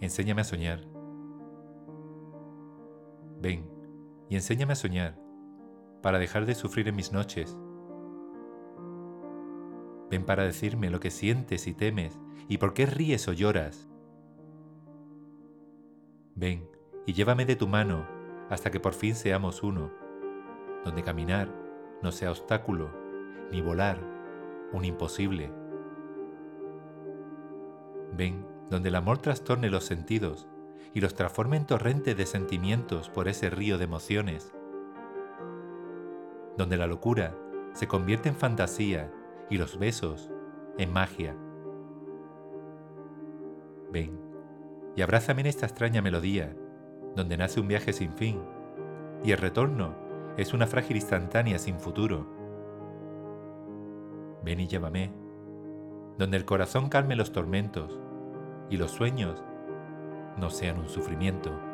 enséñame a soñar. Ven y enséñame a soñar para dejar de sufrir en mis noches. Ven para decirme lo que sientes y temes y por qué ríes o lloras. Ven y llévame de tu mano hasta que por fin seamos uno, donde caminar no sea obstáculo, ni volar un imposible. Ven donde el amor trastorne los sentidos y los transforme en torrente de sentimientos por ese río de emociones, donde la locura se convierte en fantasía y los besos en magia. Ven y abrázame en esta extraña melodía, donde nace un viaje sin fin, y el retorno es una frágil instantánea sin futuro. Ven y llévame, donde el corazón calme los tormentos y los sueños no sean un sufrimiento.